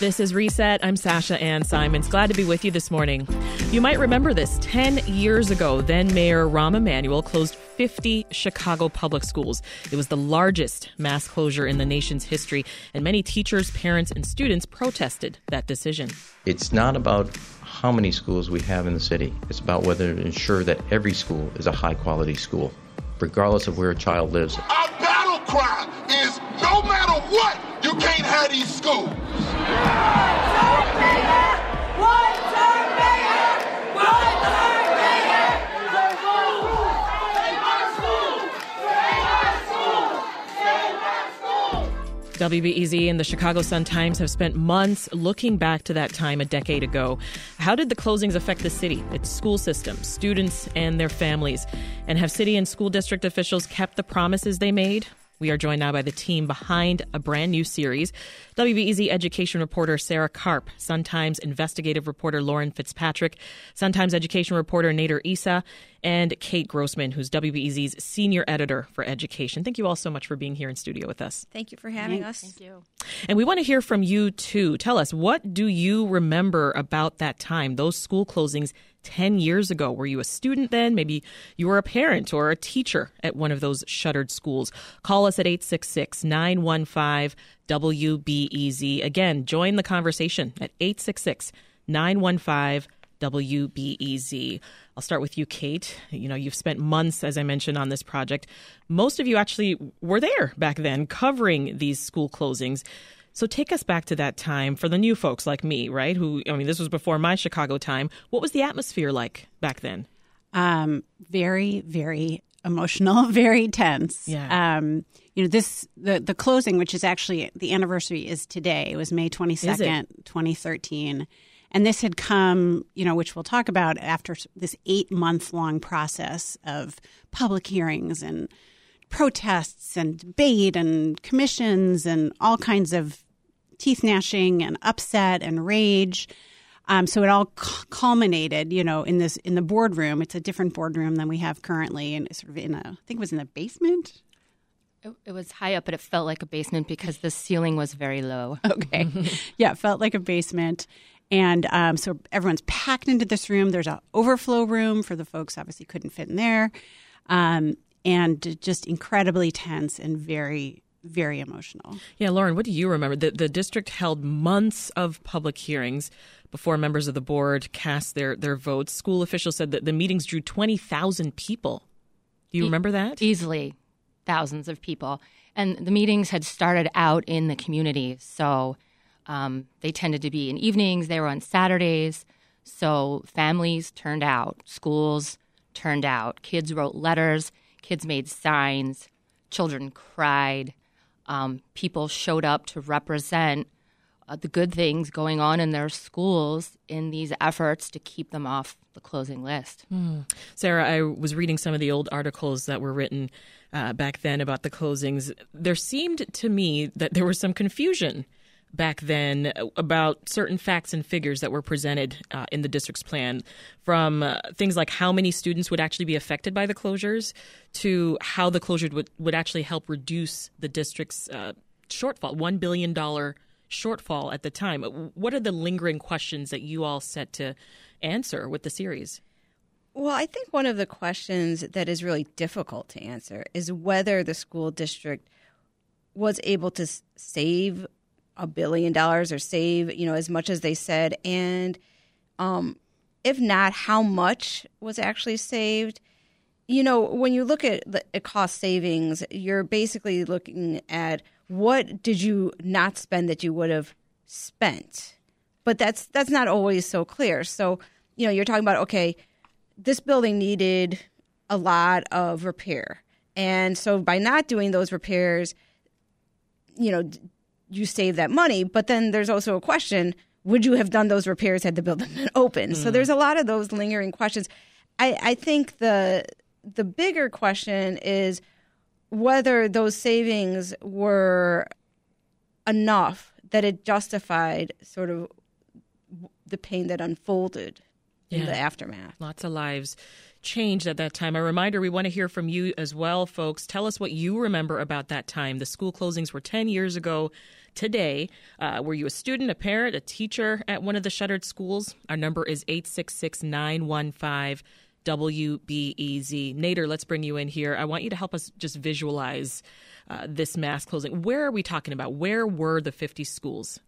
This is Reset. I'm Sasha Ann Simons. Glad to be with you this morning. You might remember this 10 years ago, then Mayor Rahm Emanuel closed 50 Chicago public schools. It was the largest mass closure in the nation's history, and many teachers, parents, and students protested that decision. It's not about how many schools we have in the city, it's about whether to ensure that every school is a high quality school, regardless of where a child lives. Cry is no matter what, you can't have these schools. WBEZ and the Chicago Sun-Times have spent months looking back to that time a decade ago. How did the closings affect the city, its school system, students, and their families? And have city and school district officials kept the promises they made? We are joined now by the team behind a brand new series. WBEZ education reporter Sarah Karp, Sun-Times investigative reporter Lauren Fitzpatrick, Sun-Times education reporter Nader Issa, and Kate Grossman, who's WBEZ's senior editor for education. Thank you all so much for being here in studio with us. Thank you for having Thanks. us. Thank you. And we want to hear from you too. Tell us, what do you remember about that time, those school closings 10 years ago? Were you a student then? Maybe you were a parent or a teacher at one of those shuttered schools. Call us at 866 915 WBEZ. Again, join the conversation at 866 915 WBEZ. I'll start with you, Kate. You know, you've spent months, as I mentioned, on this project. Most of you actually were there back then covering these school closings. So take us back to that time for the new folks like me, right? Who, I mean, this was before my Chicago time. What was the atmosphere like back then? Um, very, very emotional, very tense. Yeah. Um, you know, this the the closing, which is actually the anniversary, is today. It was May twenty second, twenty thirteen, and this had come, you know, which we'll talk about after this eight month long process of public hearings and protests and debate and commissions and all kinds of teeth gnashing and upset and rage. Um, so it all cu- culminated, you know, in this in the boardroom. It's a different boardroom than we have currently, and it's sort of in a, I think it was in the basement. It, it was high up, but it felt like a basement because the ceiling was very low. Okay, yeah, it felt like a basement, and um, so everyone's packed into this room. There's an overflow room for the folks obviously couldn't fit in there, um, and just incredibly tense and very very emotional. Yeah, Lauren, what do you remember? The, the district held months of public hearings before members of the board cast their, their votes. School officials said that the meetings drew 20,000 people. Do you E- remember that? Easily thousands of people. And the meetings had started out in the community. So um, they tended to be in evenings, they were on Saturdays. So families turned out, schools turned out, kids wrote letters, kids made signs, children cried. Um, people showed up to represent uh, the good things going on in their schools in these efforts to keep them off the closing list. Sarah, I was reading some of the old articles that were written uh, back then about the closings. There seemed to me that there was some confusion back then about certain facts and figures that were presented uh, in the district's plan, from uh, things like how many students would actually be affected by the closures to how the closure would, would actually help reduce the district's uh, shortfall, $1 billion shortfall at the time. What are the lingering questions that you all set to answer with the series? Well, I think one of the questions that is really difficult to answer is whether the school district was able to save a billion dollars or save, you know, as much as they said, and um, if not, how much was actually saved. You know, when you look at the at cost savings, you're basically looking at what did you not spend that you would have spent, but that's that's not always so clear. So, you know, you're talking about okay, this building needed a lot of repair. And so by not doing those repairs, you know, you save that money. But then there's also a question would you have done those repairs had the building been open? So mm. there's a lot of those lingering questions. I, I think the the bigger question is whether those savings were enough that it justified sort of the pain that unfolded in the aftermath. Lots of lives changed at that time. A reminder we want to hear from you as well, folks. Tell us what you remember about that time. The school closings were 10 years ago today. Uh, were you a student, a parent, a teacher at one of the shuttered schools? Our number is 866 915 WBEZ. Nader, let's bring you in here. I want you to help us just visualize uh, this mass closing. Where are we talking about? Where were the 50 schools?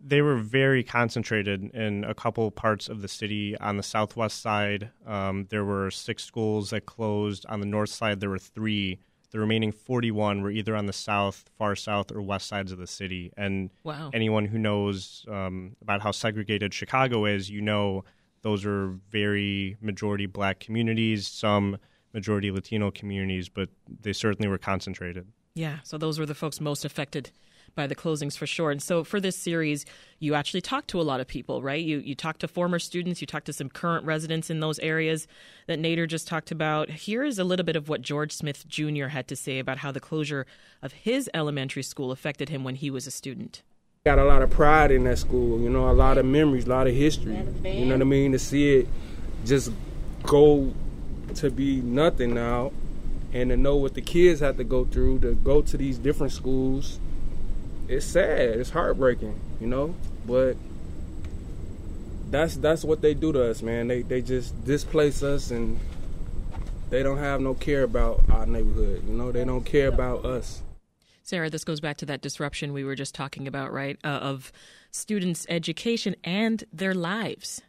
They were very concentrated in a couple parts of the city. On the southwest side, um, there were six schools that closed. On the north side, there were three. The remaining 41 were either on the south, far south, or west sides of the city. And wow. anyone who knows um, about how segregated Chicago is, you know those are very majority black communities, some majority Latino communities, but they certainly were concentrated. Yeah, so those were the folks most affected by the closings for sure. And so for this series, you actually talked to a lot of people, right? You you talked to former students, you talked to some current residents in those areas that Nader just talked about. Here is a little bit of what George Smith Jr. had to say about how the closure of his elementary school affected him when he was a student got a lot of pride in that school, you know, a lot of memories, a lot of history. You know what I mean? To see it just go to be nothing now and to know what the kids have to go through to go to these different schools, it's sad. It's heartbreaking, you know? But that's that's what they do to us, man. They they just displace us and they don't have no care about our neighborhood, you know? They don't care about us. Sarah, this goes back to that disruption we were just talking about, right? Uh, of students' education and their lives.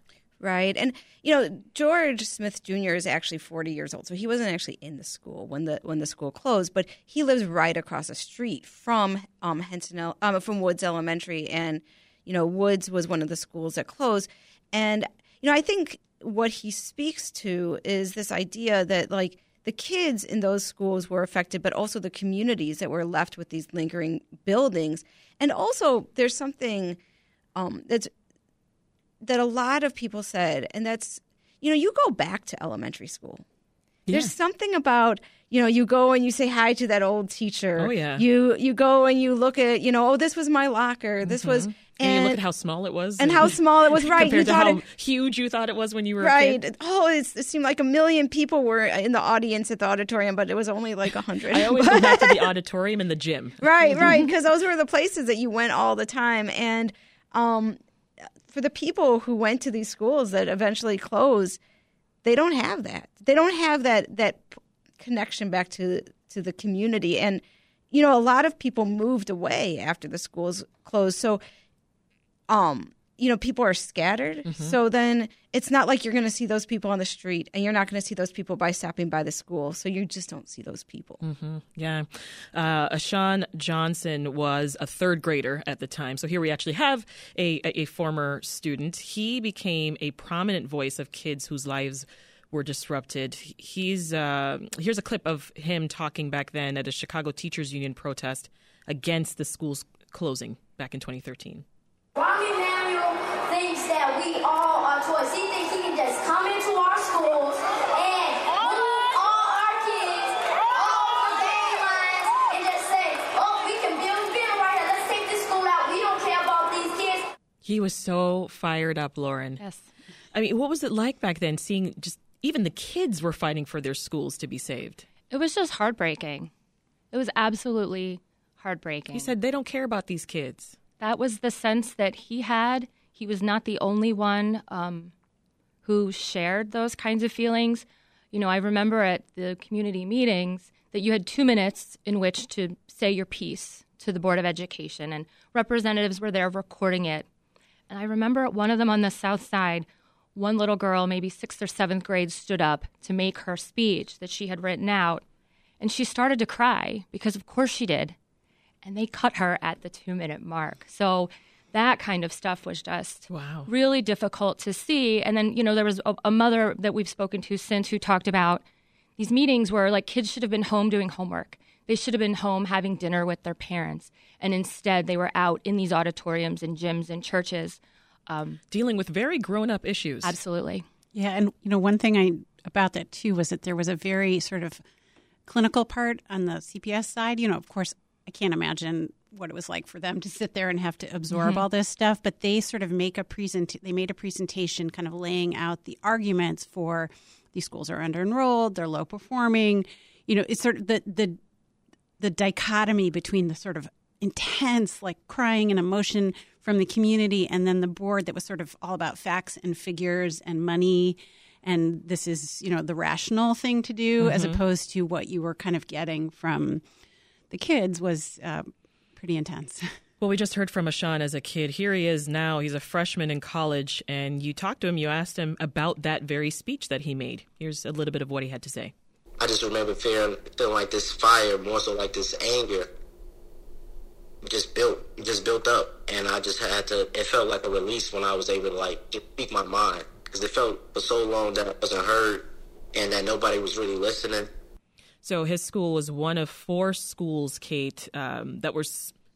Right. And you know, George Smith Jr. is actually 40 years old. So he wasn't actually in the school when the when the school closed, but he lives right across the street from um Henson um, from Woods Elementary and you know, Woods was one of the schools that closed. And you know, I think what he speaks to is this idea that like the kids in those schools were affected, but also the communities that were left with these lingering buildings. And also, there's something um, that's that a lot of people said, and that's you know, you go back to elementary school. Yeah. There's something about you know you go and you say hi to that old teacher. Oh yeah. You you go and you look at you know oh this was my locker. This mm-hmm. was and, and, you look at how small it was, and, and how small it was. Right, compared to how it, huge you thought it was when you were right. Oh, it seemed like a million people were in the audience at the auditorium, but it was only like a hundred. I always go back to the auditorium and the gym. Right, right, because those were the places that you went all the time, and um, for the people who went to these schools that eventually closed, they don't have that. They don't have that that connection back to to the community, and you know, a lot of people moved away after the schools closed, so um you know people are scattered. Mm-hmm. so then it's not like you're going to see those people on the street and you're not going to see those people by stopping by the school. So you just don't see those people. Mm-hmm. yeah. Uh, ashawn johnson was a third grader at the time. So here we actually have a, a, a former student. He became a prominent voice of kids whose lives were disrupted. He's uh, here's a clip of him talking back then at a chicago teachers union protest against the school's closing back in 2013 Rahm Emanuel thinks that we all are toys. He thinks he can just come into our schools and move all our kids off the game lines and just say, oh, we can build film right here. Let's take this school out. We don't care about these kids. He was so fired up, Lauren. Yes. I mean, what was it like back then seeing just even the kids were fighting for their schools to be saved? It was just heartbreaking. It was absolutely heartbreaking. He said they don't care about these kids. That was the sense that he had. He was not the only one um, who shared those kinds of feelings. You know, I remember at the community meetings that you had two minutes in which to say your piece to the Board of Education, and representatives were there recording it. And I remember at one of them on the South Side, one little girl, maybe sixth or seventh grade, stood up to make her speech that she had written out. And she started to cry because, of course, she did and they cut her at the two minute mark. So that kind of stuff was just wow. really difficult to see. And then, you know, there was a, a, mother that we've spoken to since who talked about these meetings where like kids should have been home doing homework. They should have been home having dinner with their parents. And instead, they were out in these auditoriums and gyms and churches. Um, Dealing with very grown up issues. Absolutely. Yeah. And, you know, one thing I about that too was that there was a very sort of clinical part on the CPS side. You know, of course, I can't imagine what it was like for them to sit there and have to absorb mm-hmm. all this stuff. But they sort of make a present. They made a presentation, kind of laying out the arguments for these schools are under enrolled, they're low performing. You know, it's sort of the the the dichotomy between the sort of intense like crying and emotion from the community and then the board that was sort of all about facts and figures and money and this is you know the rational thing to do mm-hmm. as opposed to what you were kind of getting from the kids was uh, pretty intense Well, we just heard from Ashawn as a kid. Here he is now. He's a freshman in college, and you talked to him. You asked him about that very speech that he made. Here's a little bit of what he had to say. I just remember feeling feeling like this fire, more so like this anger, just built, just built up, and I just had to. It felt like a release when I was able to like speak my mind because it felt for so long that I wasn't heard and that nobody was really listening. So his school was one of four schools, Kate, um, that were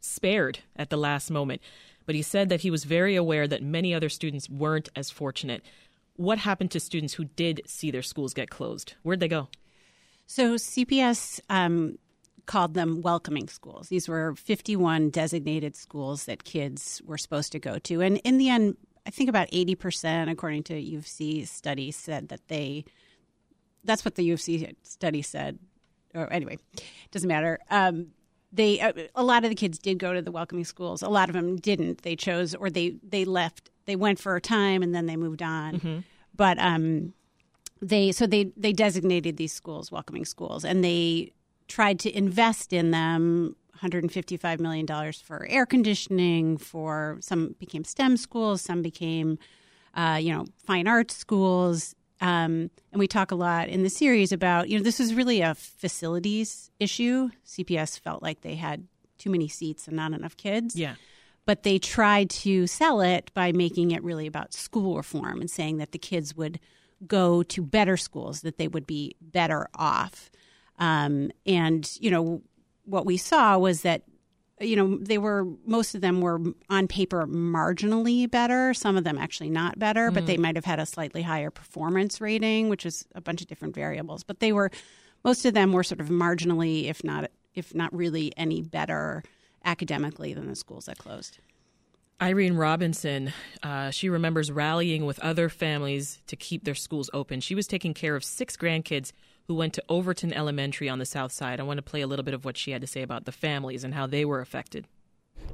spared at the last moment. But he said that he was very aware that many other students weren't as fortunate. What happened to students who did see their schools get closed? Where'd they go? So CPS um, called them welcoming schools. These were 51 designated schools that kids were supposed to go to. And in the end, I think about 80%, according to U of C study, said that they, that's what the U of C study said. Or anyway, doesn't matter. Um, they uh, a lot of the kids did go to the welcoming schools. A lot of them didn't. They chose or they they left. They went for a time and then they moved on. Mm-hmm. But um, they so they they designated these schools welcoming schools and they tried to invest in them 155 million dollars for air conditioning for some became STEM schools some became uh, you know fine arts schools um, and we talk a lot in the series about, you know, this is really a facilities issue. CPS felt like they had too many seats and not enough kids. Yeah. But they tried to sell it by making it really about school reform and saying that the kids would go to better schools, that they would be better off. Um, and, you know, what we saw was that you know, they were most of them were on paper marginally better. Some of them actually not better, mm-hmm. but they mm. might have had a slightly higher performance rating, which is a bunch of different variables. But they were most of them were sort of marginally, if not if not really any better academically than the schools that closed. Irene Robinson, uh, she remembers rallying with other families to keep their schools open. She was taking care of six grandkids who went to Overton Elementary on the south side. I want to play a little bit of what she had to say about the families and how they were affected.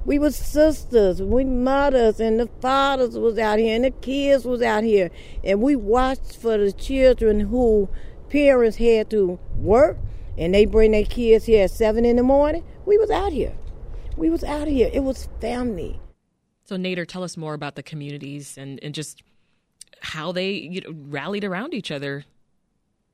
We were sisters, we mothers, and the fathers was out here, and the kids was out here, and we watched for the children who parents had to work, and they bring their kids here at seven in the morning. We was out here, we was out here. It was family. So Nader, tell us more about the communities and, and just how they you know, rallied around each other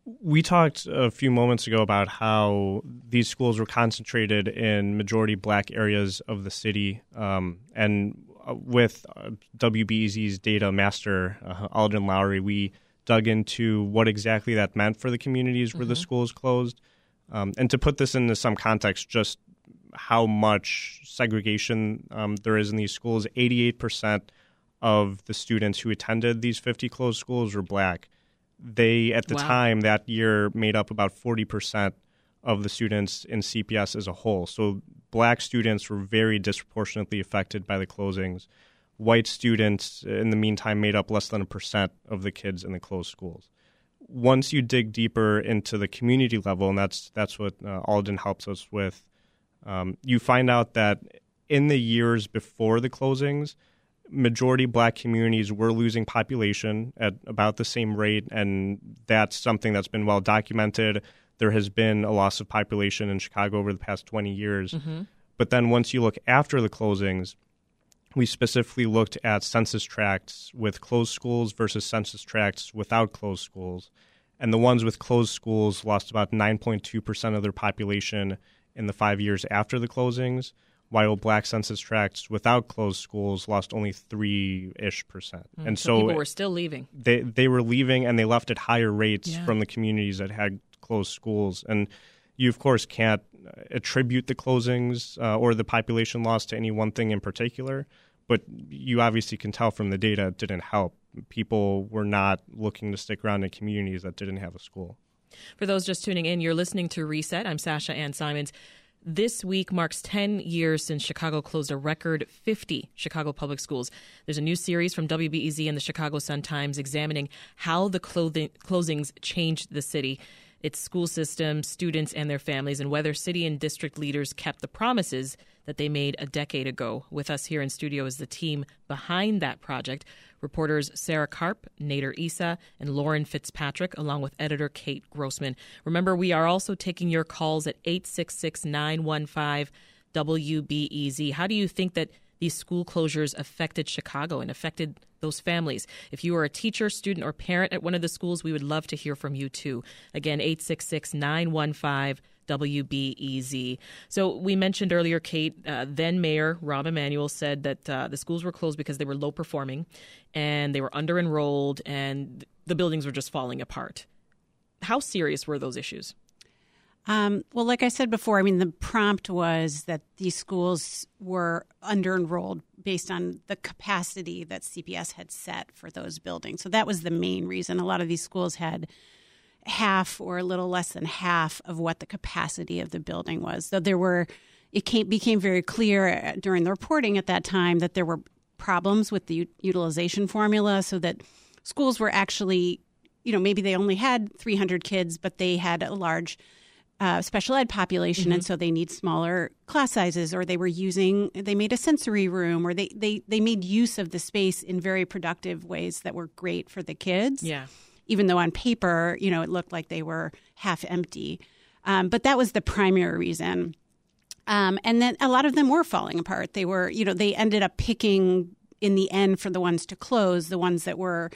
we talked a few moments ago about how these schools were concentrated in majority black areas of the city. Um, and uh, with uh, WBEZ's data master, uh, Alden Loury, we dug into what exactly that meant for the communities where mm-hmm. the schools closed. Um, and to put this into some context, just how much segregation um, there is in these schools 88% of the students who attended these 50 closed schools were black they at the wow. time that year made up about 40% of the students in CPS as a whole. So black students were very disproportionately affected by the closings. White students, in the meantime, made up less than a percent of the kids in the closed schools. Once you dig deeper into the community level, and that's that's what uh, Alden helps us with, um, you find out that in the years before the closings, majority black communities were losing population at about the same rate, and that's something that's been well documented. There has been a loss of population in Chicago over the past 20 years. Mm-hmm. But then once you look after the closings, we specifically looked at census tracts with closed schools versus census tracts without closed schools. And the ones with closed schools lost about 9.2% of their population in the five years after the closings while black census tracts without closed schools lost only three ish percent. Mm, and so, so, people were still leaving. They they were leaving, and they left at higher rates yeah. from the communities that had closed schools. And you, of course, can't attribute the closings uh, or the population loss to any one thing in particular. But you obviously can tell from the data it didn't help. People were not looking to stick around in communities that didn't have a school. For those just tuning in, you're listening to Reset. I'm Sasha Ann Simons. This week marks 10 years since Chicago closed a record 50 Chicago public schools. There's a new series from WBEZ and the Chicago Sun-Times examining how the clothing, closings changed the city, its school system, students, and their families, and whether city and district leaders kept the promises that they made a decade ago. With us here in studio is the team behind that project reporters Sarah Karp, Nader Issa, and Lauren Fitzpatrick, along with editor Kate Grossman. Remember, we are also taking your calls at 866 915 WBEZ. How do you think that these school closures affected Chicago and affected those families. If you are a teacher, student, or parent at one of the schools, we would love to hear from you too. Again, 866 915 WBEZ. So we mentioned earlier, Kate, uh, then Mayor Rahm Emanuel said that uh, the schools were closed because they were low performing and they were under enrolled and the buildings were just falling apart. How serious were those issues? Um, well, like I said before, I mean, the prompt was that these schools were under enrolled based on the capacity that CPS had set for those buildings. So that was the main reason. A lot of these schools had half or a little less than half of what the capacity of the building was. So there were, it came, became very clear uh, during the reporting at that time that there were problems with the u- utilization formula so that schools were actually, you know, maybe they only had 300 kids, but they had a large uh, special ed population, mm-hmm. and so they need smaller class sizes, or they were using they made a sensory room, or they they they made use of the space in very productive ways that were great for the kids. Yeah even though on paper, you know, it looked like they were half empty. Um, but that was the primary reason. Um, and then a lot of them were falling apart. They were, you know, they ended up picking in the end for the ones to close, the ones that were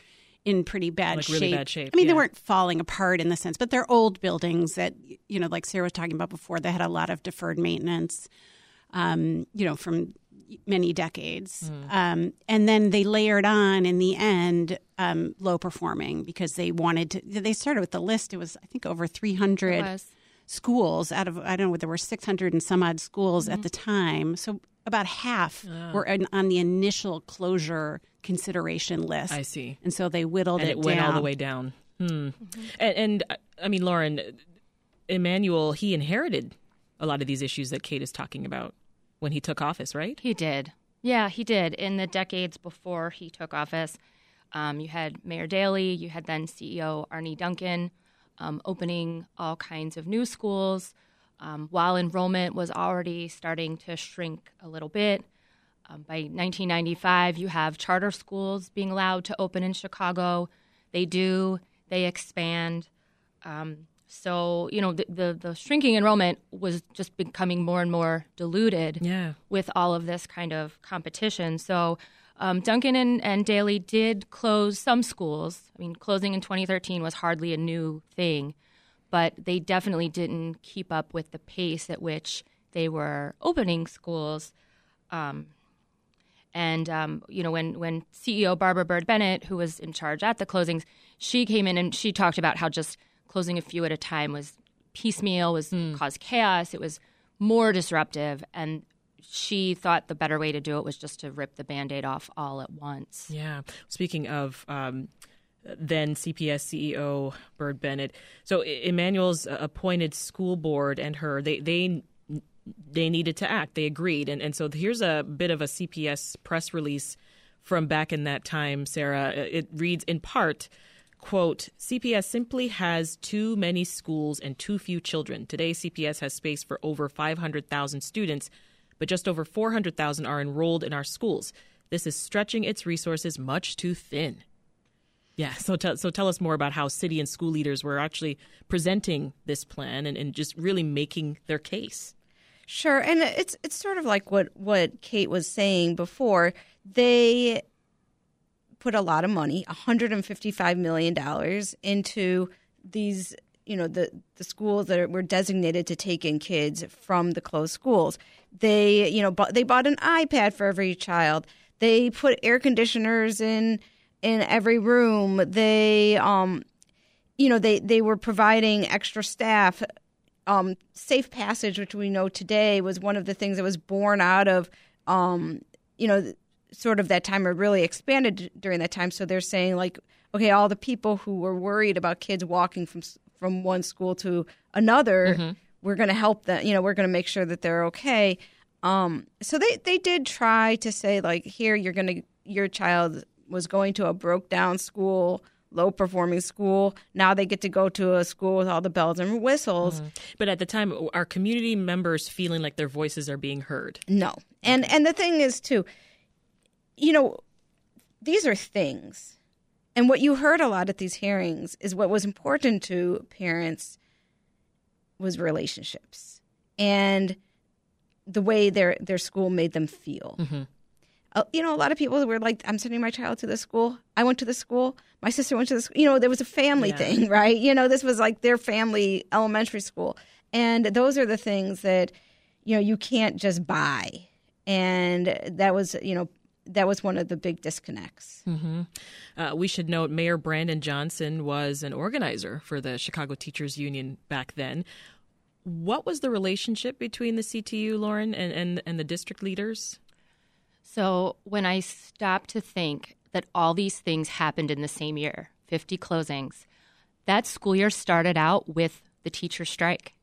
in pretty bad like shape. Really bad shape. I mean, yeah. they weren't falling apart in the sense, but they're old buildings that, you know, like Sarah was talking about before, they had a lot of deferred maintenance, um, you know, from many decades. Mm. Um, and then they layered on in the end um, low performing because they wanted to. They started with the list. It was I think over three hundred schools out of I don't know there were six hundred and some odd schools mm-hmm. at the time. So about half were in, on the initial closure consideration list. I see. And so they whittled and it, it went down. all the way down. Hmm. Mm-hmm. And, and I mean, Lauren, Emanuel, he inherited a lot of these issues that Kate is talking about when he took office, right? He did. Yeah, he did. In the decades before he took office, um, you had Mayor Daley, you had then CEO Arne Duncan um, opening all kinds of new schools um, while enrollment was already starting to shrink a little bit. Um, by 1995, you have charter schools being allowed to open in Chicago. They do, they expand. Um, so you know the, the, the shrinking enrollment was just becoming more and more diluted yeah. with all of this kind of competition. So um, Duncan and, and Daley did close some schools. I mean, closing in 2013 was hardly a new thing, but they definitely didn't keep up with the pace at which they were opening schools. Um, and um, you know, when when CEO Barbara Byrd Bennett, who was in charge at the closings, she came in and she talked about how just closing a few at a time was piecemeal, was mm. caused chaos. It was more disruptive, and she thought the better way to do it was just to rip the band-aid off all at once. Yeah. Speaking of um, then CPS CEO Byrd Bennett, so Emanuel's appointed school board and her they they they needed to act. They agreed, and and so here's a bit of a CPS press release from back in that time. Sarah, it reads in part quote, CPS simply has too many schools and too few children. Today, CPS has space for over 500,000 students, but just over 400,000 are enrolled in our schools. This is stretching its resources much too thin. Yeah, so, t- so tell us more about how city and school leaders were actually presenting this plan and, and just really making their case. Sure, and it's it's sort of like what what Kate was saying before. They put a lot of money, $155 million into these, you know, the, the schools that were designated to take in kids from the closed schools. They, you know, bought, they bought an iPad for every child. They put air conditioners in in every room. They, um, you know, they, they were providing extra staff. Um, safe passage, which we know today was one of the things that was born out of, um, you know, sort of that time or really expanded during that time. So they're saying like, okay, all the people who were worried about kids walking from from one school to another. Mm-hmm. we're going to help them. You know, we're going to make sure that they're okay. Um, so they they did try to say like, here you're going to your child was going to a broke down school low performing school. Now they get to go to a school with all the bells and whistles. Mm-hmm. But at the time, are community members feeling like their voices are being heard? No. And and the thing is too, you know, these are things. And what you heard a lot at these hearings is what was important to parents was relationships and the way their their school made them feel. Mm-hmm. Uh, you know, a lot of people were like, "I'm sending my child to the school. I went to the school. My sister went to the school." You know, there was a family Yeah. thing, right? You know, this was like their family elementary school, and those are the things that you know you can't just buy, and that was you know that was one of the big disconnects. hmm Uh, we should note Mayor Brandon Johnson was an organizer for the Chicago Teachers Union back then. What was the relationship between the CTU, Lauren, and, and, and the district leaders? So when I stopped to think that all these things happened in the same year 50 closings that school year started out with the teacher strike.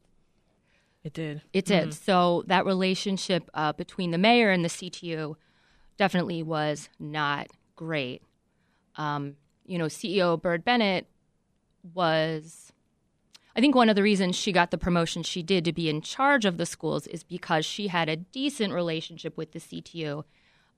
It did. It did. So that relationship uh, between the mayor and the CTU definitely was not great. Um, you know, CEO Byrd Bennett was, I think, one of the reasons she got the promotion she did to be in charge of the schools is because she had a decent relationship with the CTU,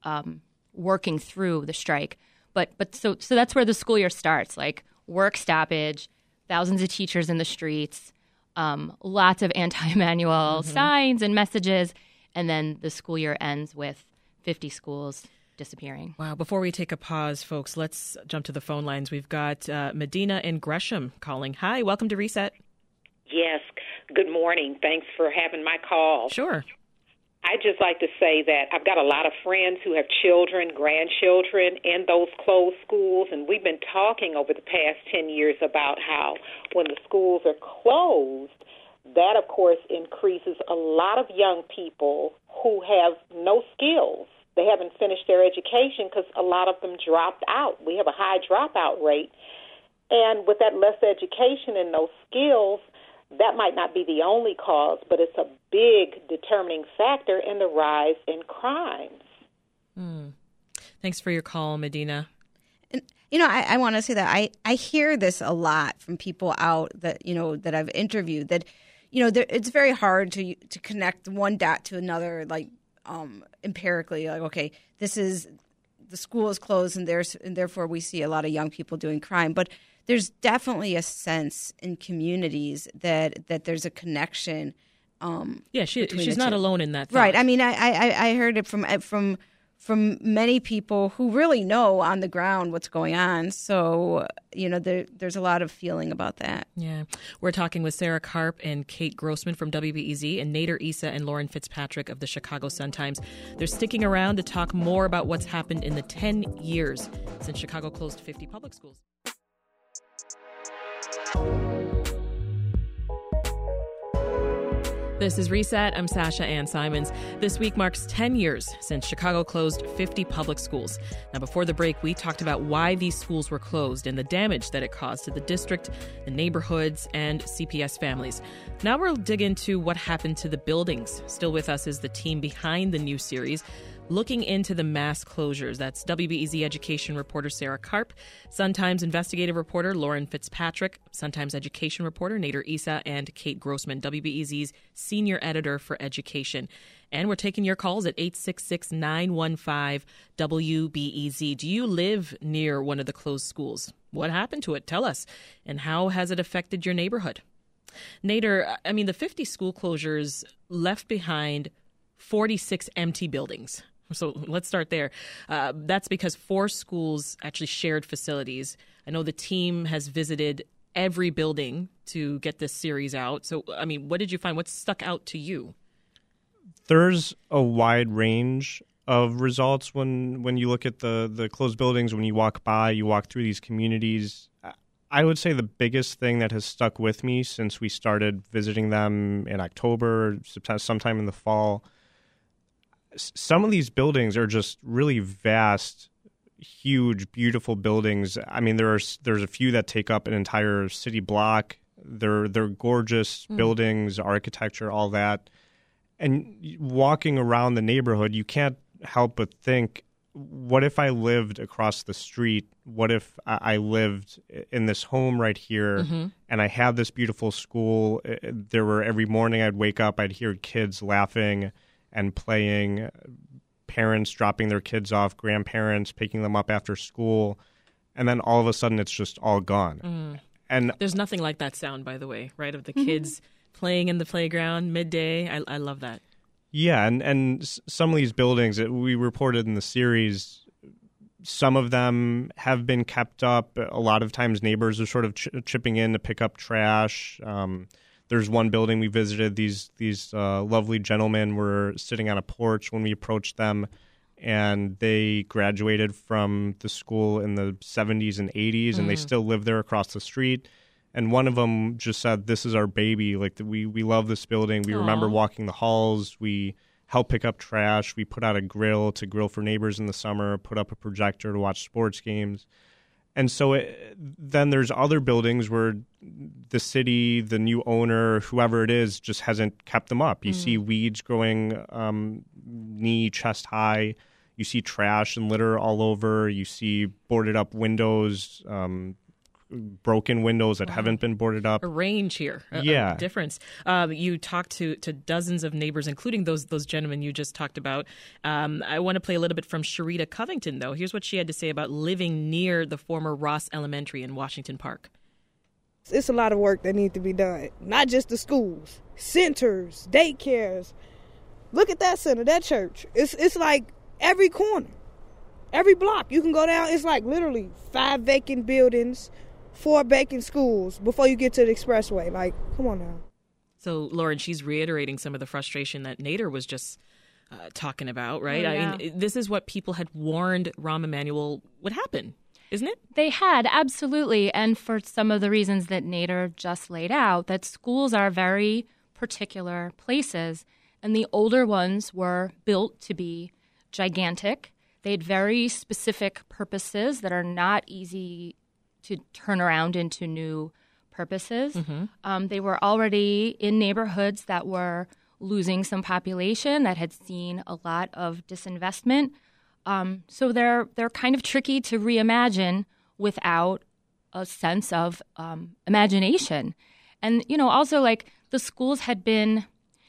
um, working through the strike. But but so so that's where the school year starts, like work stoppage, thousands of teachers in the streets, um, lots of anti-Emanuel signs and messages, and then the school year ends with 50 schools disappearing. Wow. Before we take a pause, folks, let's jump to the phone lines. We've got uh, Medina and Gresham calling. Hi, welcome to Reset. Yes. Good morning. Thanks for having my call. Sure. I'd just like to say that I've got a lot of friends who have children, grandchildren in those closed schools, and we've been talking over the past 10 years about how when the schools are closed, that of course increases a lot of young people who have no skills. They haven't finished their education because a lot of them dropped out. We have a high dropout rate. And with that less education and no skills, that might not be the only cause, but it's a big determining factor in the rise in crimes. Hmm. Thanks for your call, Medina. You know, I, I want to say that I, I hear this a lot from people out that you know that I've interviewed that you know there, it's very hard to to connect one dot to another like um, empirically like okay this is the school is closed and there's and therefore we see a lot of young people doing crime but there's definitely a sense in communities that that there's a connection um, Yeah, she, she's not alone in that. Right. I mean, I, I, I heard it from from from many people who really know on the ground what's going on. So you know, there, there's a lot of feeling about that. Yeah. We're talking with Sarah Karp and Kate Grossman from WBEZ and Nader Issa and Lauren Fitzpatrick of the Chicago Sun-Times. They're sticking around to talk more about what's happened in the 10 years since Chicago closed 50 public schools. This is Reset. I'm Sasha Ann Simons. This week marks 10 years since Chicago closed 50 public schools. Now, before the break, we talked about why these schools were closed and the damage that it caused to the district, the neighborhoods, and CPS families. Now we'll dig into what happened to the buildings. Still with us is the team behind the new series looking into the mass closures. That's WBEZ education reporter Sarah Karp, Sun-Times investigative reporter Lauren Fitzpatrick, Sun-Times education reporter Nader Issa, and Kate Grossman, WBEZ's senior editor for education. And we're taking your calls at 866 915 WBEZ. Do you live near one of the closed schools? What happened to it? Tell us. And how has it affected your neighborhood? Nader, I mean, the 50 school closures left behind 46 empty buildings. So let's start there. Uh, that's because four schools actually shared facilities. I know the team has visited every building to get this series out. So, I mean, what did you find? What stuck out to you? There's a wide range of results when when you look at the the closed buildings. When you walk by, you walk through these communities. I would say the biggest thing that has stuck with me since we started visiting them in October, sometime in the fall. Some of these buildings are just really vast, huge, beautiful buildings. I mean, there are there's a few that take up an entire city block. They're they're gorgeous Mm. buildings, architecture, all that. And walking around the neighborhood, you can't help but think, what if I lived across the street? What if I lived in this home right here Mhm. and I had this beautiful school? There were every morning I'd wake up, I'd hear kids laughing and playing, parents dropping their kids off, grandparents picking them up after school, and then all of a sudden it's just all gone. Mm. And There's nothing like that sound, by the way, right? Of the Mm-hmm. kids playing in the playground midday. I, I love that. Yeah, and and some of these buildings that we reported in the series, some of them have been kept up. A lot of times, neighbors are sort of ch- chipping in to pick up trash. Um, there's one building we visited. These these uh, lovely gentlemen were sitting on a porch when we approached them, and they graduated from the school in the 70s and 80s, and they Mhm. still live there across the street. And one of them just said, "This is our baby. Like we we love this building. We remember walking the halls. We help pick up trash. We put out a grill to grill for neighbors in the summer. Put up a projector to watch sports games." And so it, then there's other buildings where the city, the new owner, whoever it is, just hasn't kept them up. You Mm. see weeds growing um, knee, chest high. You see trash and litter all over. You see boarded up windows, um, broken windows that haven't been boarded up. A range here, a, a Yeah. difference. Um, you talked to, to dozens of neighbors, including those those gentlemen you just talked about. Um, I want to play a little bit from Sharita Covington, though. Here's what she had to say about living near the former Ross Elementary in Washington Park. It's a lot of work that needs to be done. Not just the schools, centers, daycares. Look at that center, that church. It's it's like every corner, every block you can go down. It's like literally five vacant buildings, four vacant schools before you get to the expressway. Like, come on now. So, Lauren, she's reiterating some of the frustration that Nader was just uh, talking about, right? Oh, I mean, this is what people had warned Rahm Emanuel would happen, isn't it? They had, absolutely. And for some of the reasons that Nader just laid out, that schools are very particular places. And the older ones were built to be gigantic. They had very specific purposes that are not easy to turn around into new purposes. Mm-hmm. Um, they were already in neighborhoods that were losing some population, that had seen a lot of disinvestment. Um, so they're they're kind of tricky to reimagine without a sense of um, imagination. And you know, also like the schools had been,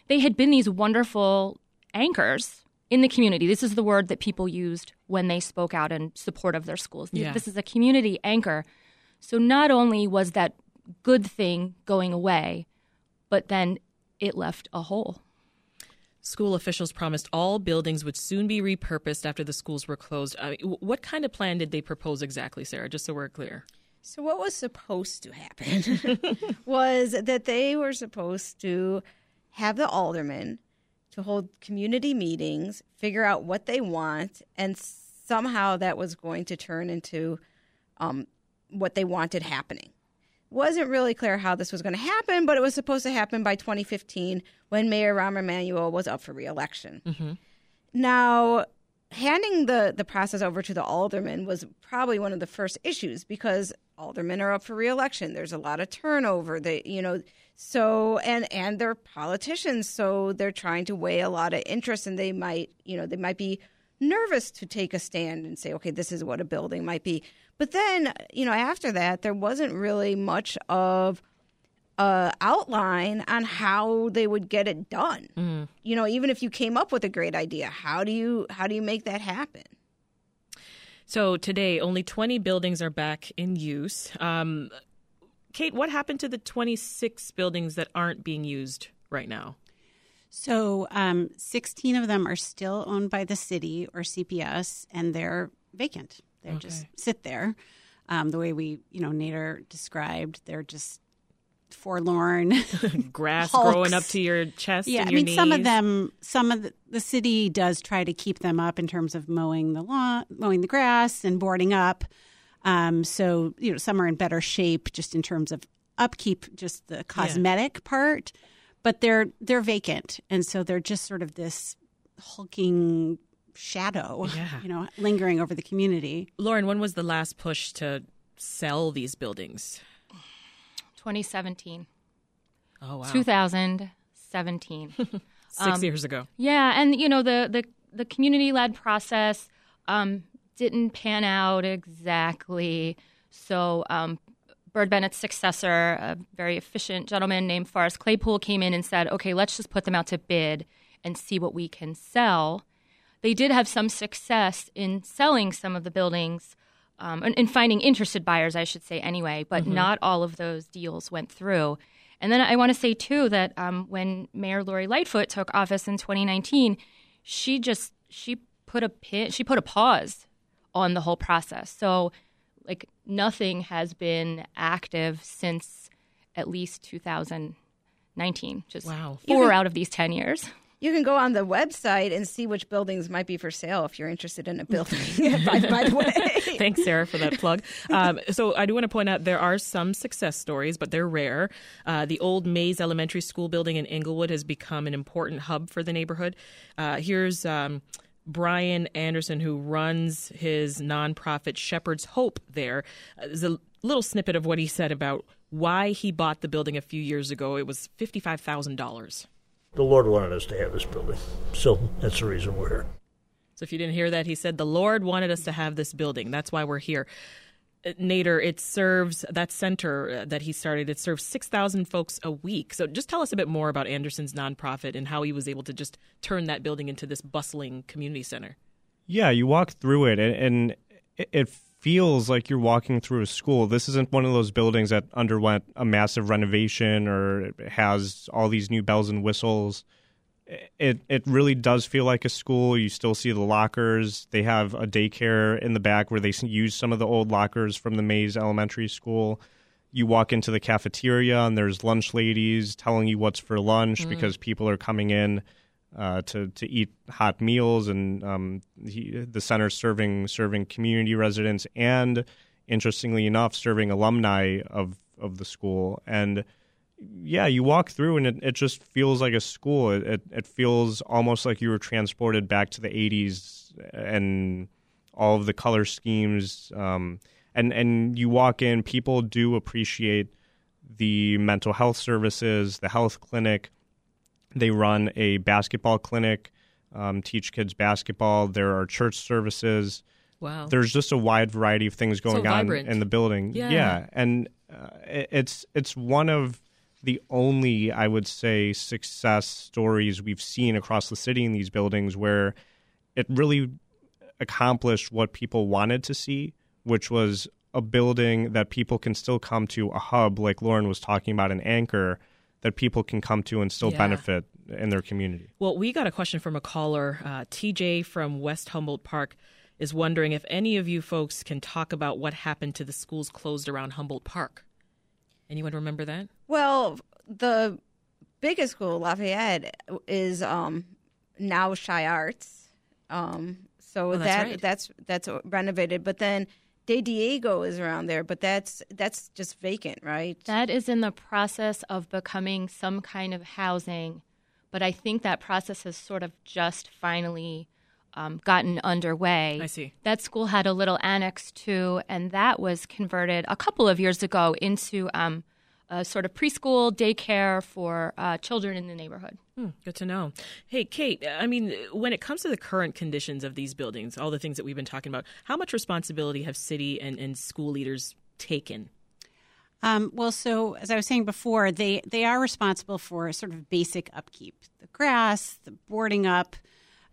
they had been these wonderful anchors in the community. This is the word that people used when they spoke out in support of their schools. Yeah. This is a community anchor. So not only was that good thing going away, but then it left a hole. School officials promised all buildings would soon be repurposed after the schools were closed. I mean, wh- what kind of plan did they propose exactly, Sarah? Just so we're clear. So, what was supposed to happen was that they were supposed to have the aldermen to hold community meetings, figure out what they want, and somehow that was going to turn into um, what they wanted happening. Wasn't really clear how this was going to happen, but it was supposed to happen by 2015 when Mayor Rahm Emanuel was up for reelection. Mm-hmm. Now, handing the, the process over to the aldermen was probably one of the first issues because aldermen are up for reelection. There's a lot of turnover. They, you know, so and and they're politicians, so they're trying to weigh a lot of interest, and they might, you know, they might be nervous to take a stand and say, okay, this is what a building might be. But then, you know, after that, there wasn't really much of a outline on how they would get it done. Mm. You know, even if you came up with a great idea, how do you how do you make that happen? So today, only 20 buildings are back in use. Um, Kate, what happened to the 26 buildings that aren't being used right now? So, um, 16 of them are still owned by the city or CPS, and they're vacant. They Okay. just sit there. Um, the way we, you know, Nader described, they're just forlorn. Grass hulks. growing up to your chest. Yeah, I mean, some of them, some of the, the city does try to keep them up in terms of mowing the lawn, mowing the grass, and boarding up. Um, so you know, some are in better shape just in terms of upkeep, just the cosmetic part. But they're they're vacant, and so they're just sort of this hulking shadow, Yeah. you know, lingering over the community. Lauren, when was the last push to sell these buildings? 2017. Oh wow. 2017. Six Um, years ago. Yeah, and you know the the the community led process um, didn't pan out exactly. So um, Byrd Bennett's successor, a very efficient gentleman named Forrest Claypool, came in and said, "Okay, let's just put them out to bid and see what we can sell." They did have some success in selling some of the buildings. Um, and, and finding interested buyers, I should say, anyway, but Mhm. not all of those deals went through. And then I want to say too that um, when Mayor Lori Lightfoot took office in 2019, she just she put a pin, she put a pause on the whole process. So, like nothing has been active since at least 2019. Just Wow. four You can- out of these 10 years. You can go on the website and see which buildings might be for sale if you're interested in a building. by, by the way, Thanks, Sarah, for that plug. Um, so I do want to point out there are some success stories, but they're rare. Uh, the old Mays Elementary School building in Englewood has become an important hub for the neighborhood. Uh, here's um, Brian Anderson, who runs his nonprofit Shepherd's Hope there. Uh, there's a little snippet of what he said about why he bought the building a few years ago. It was $55,000. The Lord wanted us to have this building, so that's the reason we're here. So if you didn't hear that, he said the Lord wanted us to have this building. That's why we're here. Uh, Nader, it serves that center uh, that he started. It serves six thousand folks a week. So just tell us a bit more about Anderson's nonprofit and how he was able to just turn that building into this bustling community center. Yeah, you walk through it, and, and it- it feels like you're walking through a school. This isn't one of those buildings that underwent a massive renovation or has all these new bells and whistles. It it really does feel like a school. You still see the lockers. They have a daycare in the back where they use some of the old lockers from the Mays Elementary School. You walk into the cafeteria and there's lunch ladies telling you what's for lunch Mm. because people are coming in uh, to to eat hot meals, and um, he, the center serving serving community residents and interestingly enough, serving alumni of of the school. And yeah, you walk through and it, it just feels like a school. It, it it feels almost like you were transported back to the '80s and all of the color schemes. Um, and and you walk in, people do appreciate the mental health services, the health clinic. They run a basketball clinic, um, teach kids basketball. There are church services. Wow. There's just a wide variety of things So going on in the building. Yeah. and uh, it's it's one of the only I would say success stories we've seen across the city in these buildings where it really accomplished what people wanted to see, which was a building that people can still come to, a hub like Lauren was talking about, an anchor that people can come to and still Yeah. benefit in their community. Well, we got a question from a caller. Uh, TJ from West Humboldt Park is wondering if any of you folks can talk about what happened to the schools closed around Humboldt Park. Anyone remember that? well, the biggest school, Lafayette, is um, now ChiArts. Um, so Oh, that's that right. that's that's renovated, but then De Diego is around there, but that's that's just vacant, right? That is in the process of becoming some kind of housing, but I think that process has sort of just finally um, gotten underway. I see. That school had a little annex too, and that was converted a couple of years ago into um, a sort of preschool daycare for uh, children in the neighborhood. Hmm, good to know. Hey, Kate, I mean, when it comes to the current conditions of these buildings, all the things that we've been talking about, how much responsibility have city and, and school leaders taken? Um, well, so as I was saying before, they they are responsible for sort of basic upkeep, the grass, the boarding up,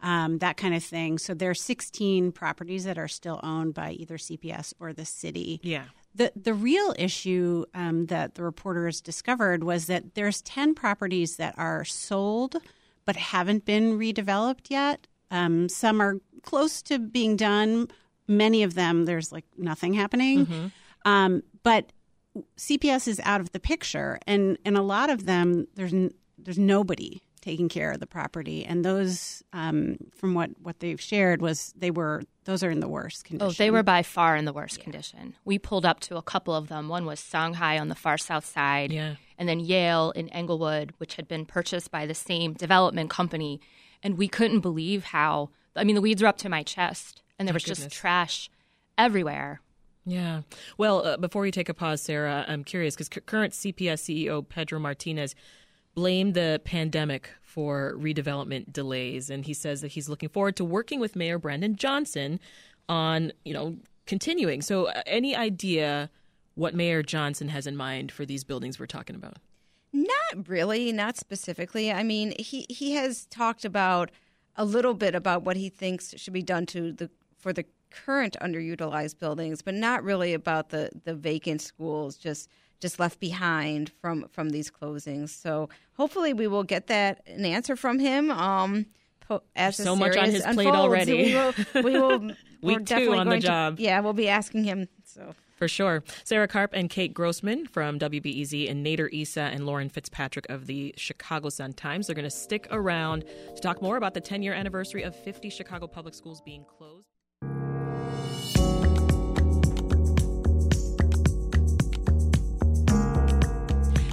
um, that kind of thing. So there are 16 properties that are still owned by either CPS or the city. Yeah. The the real issue um, that the reporters discovered was that there's 10 properties that are sold but haven't been redeveloped yet. Um, some are close to being done. Many of them, there's like nothing happening. Um, but CPS is out of the picture, and and a lot of them there's n- there's nobody taking care of the property, and those um, from what what they've shared was they were those are in the worst condition. Oh, they were by far in the worst condition. We pulled up to a couple of them. One was Songhai on the far south side, Yeah. and then Yale in Englewood, which had been purchased by the same development company. And we couldn't believe how, I mean, the weeds were up to my chest, and there My was just trash everywhere. Yeah. Well, uh, before we take a pause, Sarah, I'm curious because c- current CPS CEO Pedro Martinez blamed the pandemic for redevelopment delays, and he says that he's looking forward to working with Mayor Brandon Johnson on, you know, continuing. So, uh, any idea what Mayor Johnson has in mind for these buildings we're talking about? Not really, not specifically. I mean, he he has talked about a little bit about what he thinks should be done to the for the current underutilized buildings, but not really about the the vacant schools just just left behind from from these closings. So hopefully we will get that an answer from him. Um, po- as so much on his plate already. We will. We will we're Week two definitely on the going to- job. yeah, we'll be asking him. So. For sure. Sarah Karp and Kate Grossman from WBEZ and Nader Issa and Lauren Fitzpatrick of the Chicago Sun-Times. They're going to stick around to talk more about the 10-year anniversary of 50 Chicago public schools being closed.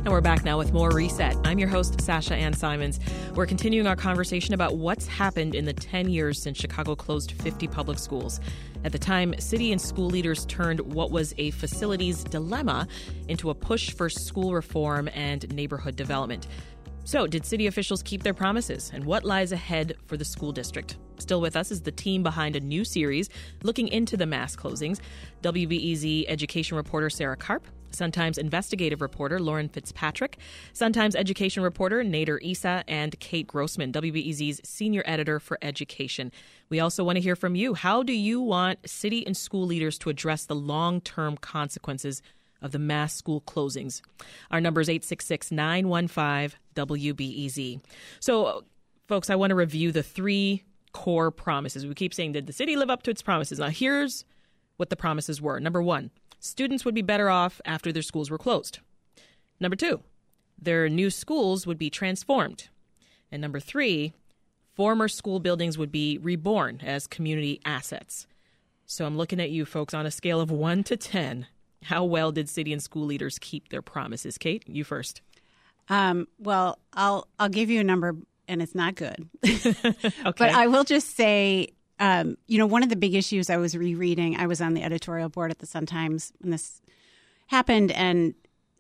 And we're back now with more Reset. I'm your host, Sasha Ann Simons. We're continuing our conversation about what's happened in the 10 years since Chicago closed 50 public schools. At the time, city and school leaders turned what was a facilities dilemma into a push for school reform and neighborhood development. So, did city officials keep their promises? And what lies ahead for the school district? Still with us is the team behind a new series looking into the mass closings. WBEZ education reporter Sarah Karp, Sun-Times investigative reporter Lauren Fitzpatrick, Sun-Times education reporter Nader Issa, and Kate Grossman, WBEZ's senior editor for education. We also want to hear from you. How do you want city and school leaders to address the long-term consequences of the mass school closings. Our number is 866 915 WBEZ. So, folks, I want to review the three core promises. We keep saying, did the city live up to its promises? Now, here's what the promises were. Number one, students would be better off after their schools were closed. Number two, their new schools would be transformed. And number three, former school buildings would be reborn as community assets. So I'm looking at you folks on a scale of one to 10. How well did city and school leaders keep their promises? Kate, you first. Um, well, I'll I'll give you a number, and it's not good. Okay. But I will just say, um, you know, one of the big issues I was rereading. I was on the editorial board at the Sun Times when this happened, and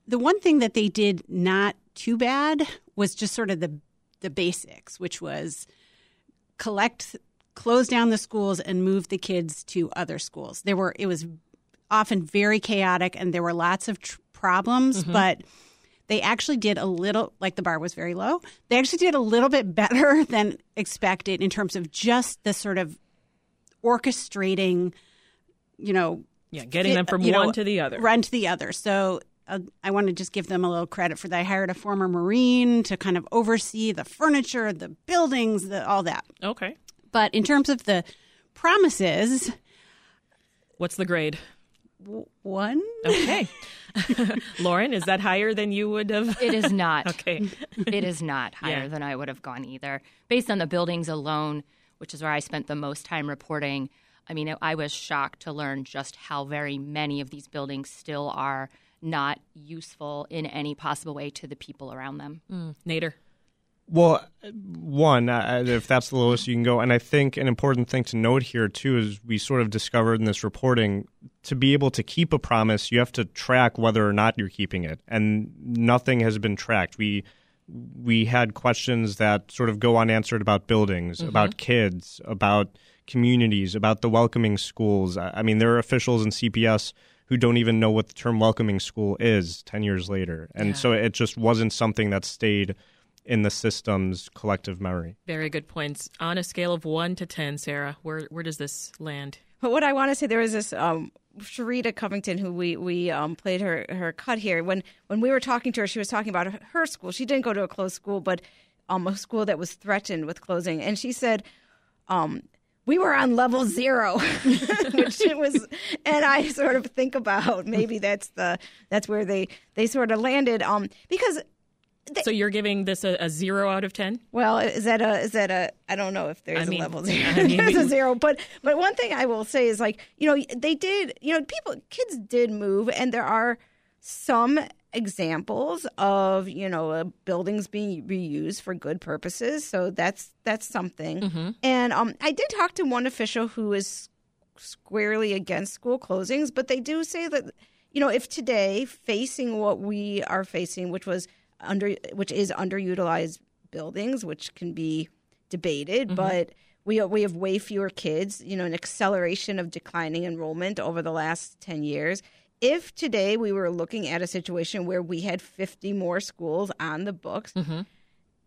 the one thing that they did not too bad was just sort of the the basics, which was collect, close down the schools, and move the kids to other schools. There were it was often very chaotic, and there were lots of tr- problems, Mhm. but they actually did a little like the bar was very low they actually did a little bit better than expected in terms of just the sort of orchestrating you know Yeah, getting them from you know, one to the other. run to the other so uh, i want to just give them a little credit for that i hired a former marine to kind of oversee the furniture the buildings the, all that Okay. but in terms of the promises What's the grade? w- one Okay. Lauren, is that higher than you would have? It is not. okay. it is not higher Yeah. than I would have gone either. Based on the buildings alone, which is where I spent the most time reporting, I mean, I was shocked to learn just how very many of these buildings still are not useful in any possible way to the people around them. Mm. Nader. Well, one, uh, if that's the lowest you can go. And I think an important thing to note here, too, is we sort of discovered in this reporting to be able to keep a promise, you have to track whether or not you're keeping it. And nothing has been tracked. We we had questions that sort of go unanswered about buildings, Mhm. about kids, about communities, about the welcoming schools. I I mean, there are officials in CPS who don't even know what the term welcoming school is 10 years later. And Yeah. so it just wasn't something that stayed in the system's collective memory. Very good points. On a scale of one to 10, Sarah, where, where does this land? But what I want to say, there was this um, Sharita Covington who we we um, played her her cut here. When when we were talking to her, she was talking about her school. She didn't go to a closed school, but um, a school that was threatened with closing, and she said. Um, we were on level zero, which it was, and I sort of think about maybe that's the that's where they they sort of landed. Um, because so you're giving this a, a zero out of 10? well, is that a is that a I don't know if there's I mean, a level zero. I mean, there's a zero, but but one thing I will say is like you know they did you know people kids did move, and there are some examples of you know uh, buildings being reused for good purposes. So that's that's something. Mm-hmm. And um, I did talk to one official who is squarely against school closings, but they do say that you know if today facing what we are facing, which was under which is underutilized buildings, which can be debated, Mm-hmm. but we we have way fewer kids. You know, an acceleration of declining enrollment over the last ten years. If today we were looking at a situation where we had 50 more schools on the books, Mm-hmm.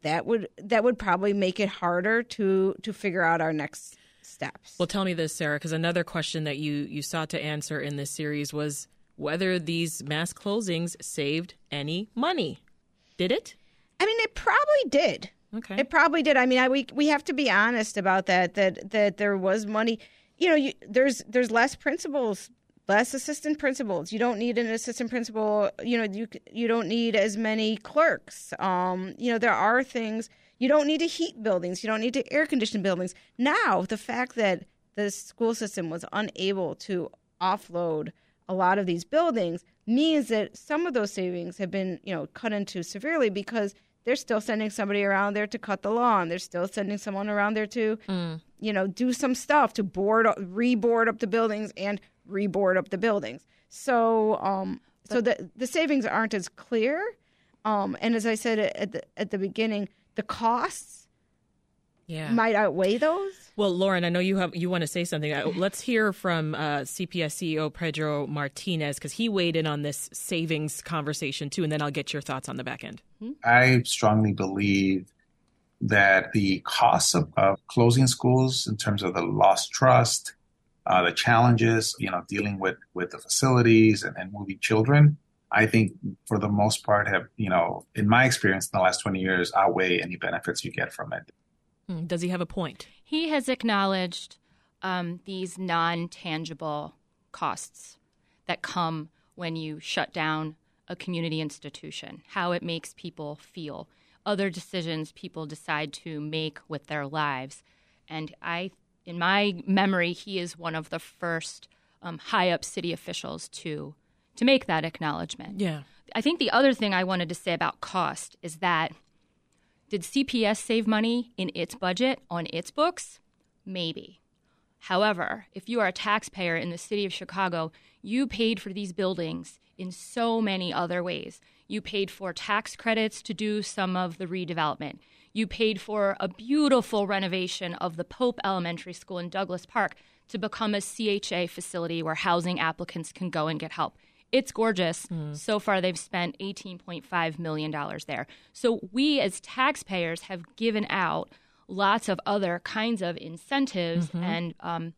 that would that would probably make it harder to to figure out our next steps. Well, tell me this, Sarah, because another question that you you sought to answer in this series was whether these mass closings saved any money. Did it? I mean, it probably did. Okay. It probably did. I mean, I, we we have to be honest about that. That that there was money. You know, you, there's there's less principals, less assistant principals. You don't need an assistant principal. You know, you you don't need as many clerks. Um, you know, there are things you don't need to heat buildings. You don't need to air condition buildings. Now, the fact that the school system was unable to offload a lot of these buildings means that some of those savings have been, you know, cut into severely because they're still sending somebody around there to cut the lawn. They're still sending someone around there to, you know, do some stuff to board, reboard up the buildings and reboard up the buildings. So, um, so the the savings aren't as clear. Um, and as I said at the at the beginning, the costs Yeah. might outweigh those. Well, Lauren, I know you have you want to say something. Uh, Let's hear from uh, CPS CEO Pedro Martinez because he weighed in on this savings conversation too, and then I'll get your thoughts on the back end. I strongly believe that the costs of, of closing schools in terms of the lost trust, uh, the challenges, you know, dealing with, with the facilities and, and moving children, I think for the most part have, you know, in my experience in the last 20 years, outweigh any benefits you get from it. Hmm, Does he have a point? He has acknowledged um, these non tangible costs that come when you shut down a community institution, how it makes people feel, other decisions people decide to make with their lives. And I, in my memory, he is one of the first um, high up city officials to to make that acknowledgement. Yeah. I think the other thing I wanted to say about cost is that did CPS save money in its budget on its books? Maybe. However, if you are a taxpayer in the city of Chicago, you paid for these buildings in so many other ways. You paid for tax credits to do some of the redevelopment. You paid for a beautiful renovation of the Pope Elementary School in Douglas Park to become a CHA facility where housing applicants can go and get help. It's gorgeous. So far, they've spent $18.5 million there. So, we as taxpayers have given out lots of other kinds of incentives and um,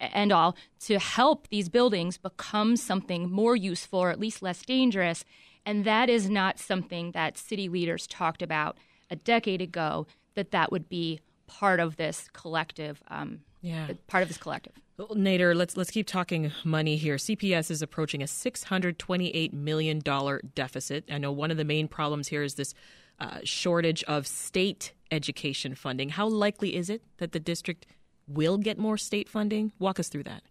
and all to help these buildings become something more useful or at least less dangerous. And that is not something that city leaders talked about a decade ago. That that would be part of this collective. Um, Yeah. part of this collective. Nader, let's let's keep talking money here. CPS is approaching a six hundred twenty-eight million dollar deficit. I know one of the main problems here is this uh, shortage of state education funding. How likely is it that the district will get more state funding? Walk us through that.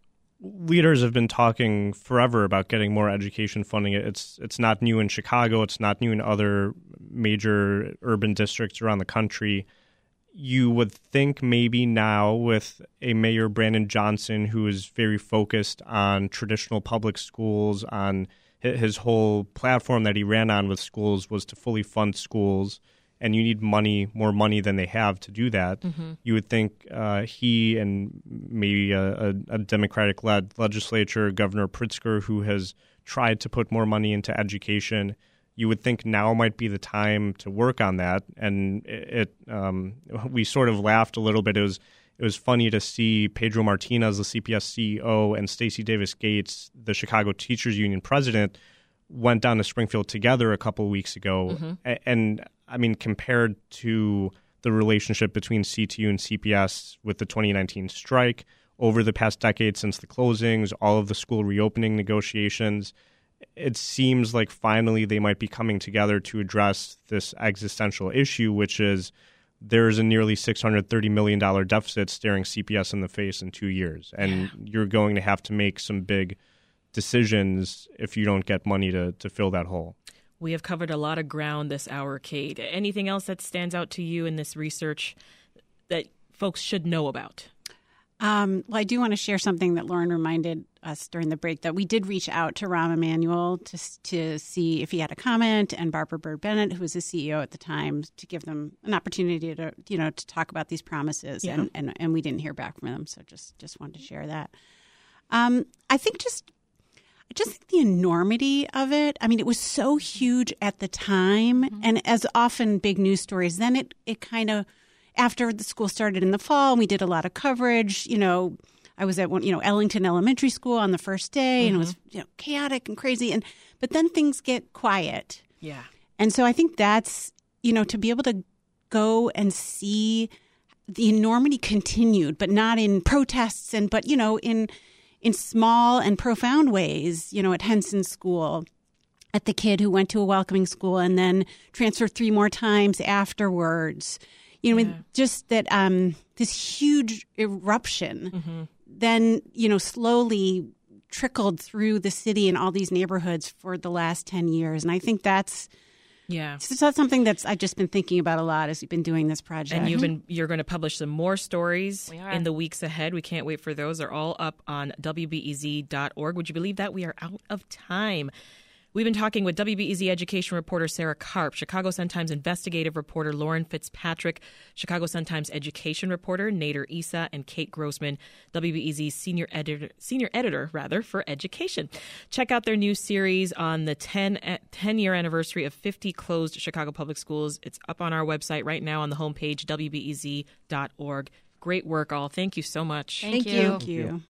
leaders have been talking forever about getting more education funding. It's it's not new in Chicago. It's not new in other major urban districts around the country. You would think maybe now with a mayor Brandon Johnson who is very focused on traditional public schools, on his whole platform that he ran on with schools was to fully fund schools, and you need money, more money than they have to do that. Mhm. You would think uh, he and maybe a, a, a Democratic led legislature, Governor Pritzker, who has tried to put more money into education, you would think now might be the time to work on that. And it, um, we sort of laughed a little bit. It was it was funny to see Pedro Martinez, the CPS CEO, and Stacy Davis Gates, the Chicago Teachers Union president, went down to Springfield together a couple of weeks ago. Mhm. A- And I mean, compared to the relationship between CTU and CPS with the 2019 strike over the past decade since the closings, all of the school reopening negotiations, it seems like finally they might be coming together to address this existential issue, which is there's a nearly $630 million deficit staring CPS in the face in two years. And you're going to have to make some big decisions if you don't get money to, to fill that hole. We have covered a lot of ground this hour, Kate. Anything else that stands out to you in this research that folks should know about? Um, well, I do want to share something that Lauren reminded us during the break that we did reach out to Rahm Emanuel to to see if he had a comment, and Barbara Byrd Bennett, who was the CEO at the time, to give them an opportunity to you know to talk about these promises, Yeah. and, and and we didn't hear back from them, so just just wanted to share that. Um, I think just I just think the enormity of it. I mean, it was so huge at the time, and as often big news stories, then it it kind of after the school started in the fall, and we did a lot of coverage. You know, I was at one, you know, Ellington Elementary School on the first day, and it was mm-hmm. you know chaotic and crazy, and but then things get quiet, Yeah. and so I think that's you know to be able to go and see the enormity continued, but not in protests and but you know in in small and profound ways. You know, at Henson School, at the kid who went to a welcoming school and then transferred three more times afterwards. You know, just that um, this huge eruption then you know slowly trickled through the city and all these neighborhoods for the last 10 years and i think that's Yeah. so that's something that's i've just been thinking about a lot as we've been doing this project And you've been you're going to publish some more stories in the weeks ahead. We can't wait for those. They're all up on wbez.org. Would you believe that we are out of time? We've been talking with WBEZ education reporter Sarah Karp, Chicago Sun-Times investigative reporter Lauren Fitzpatrick, Chicago Sun-Times education reporter Nader Issa, and Kate Grossman, WBEZ senior editor, senior editor rather for education. Check out their new series on the 10, eh, 10 year anniversary of 50 closed Chicago public schools. It's up on our website right now on the homepage wbez.org. Great work, all. Thank you so much. Thank you. Thank you.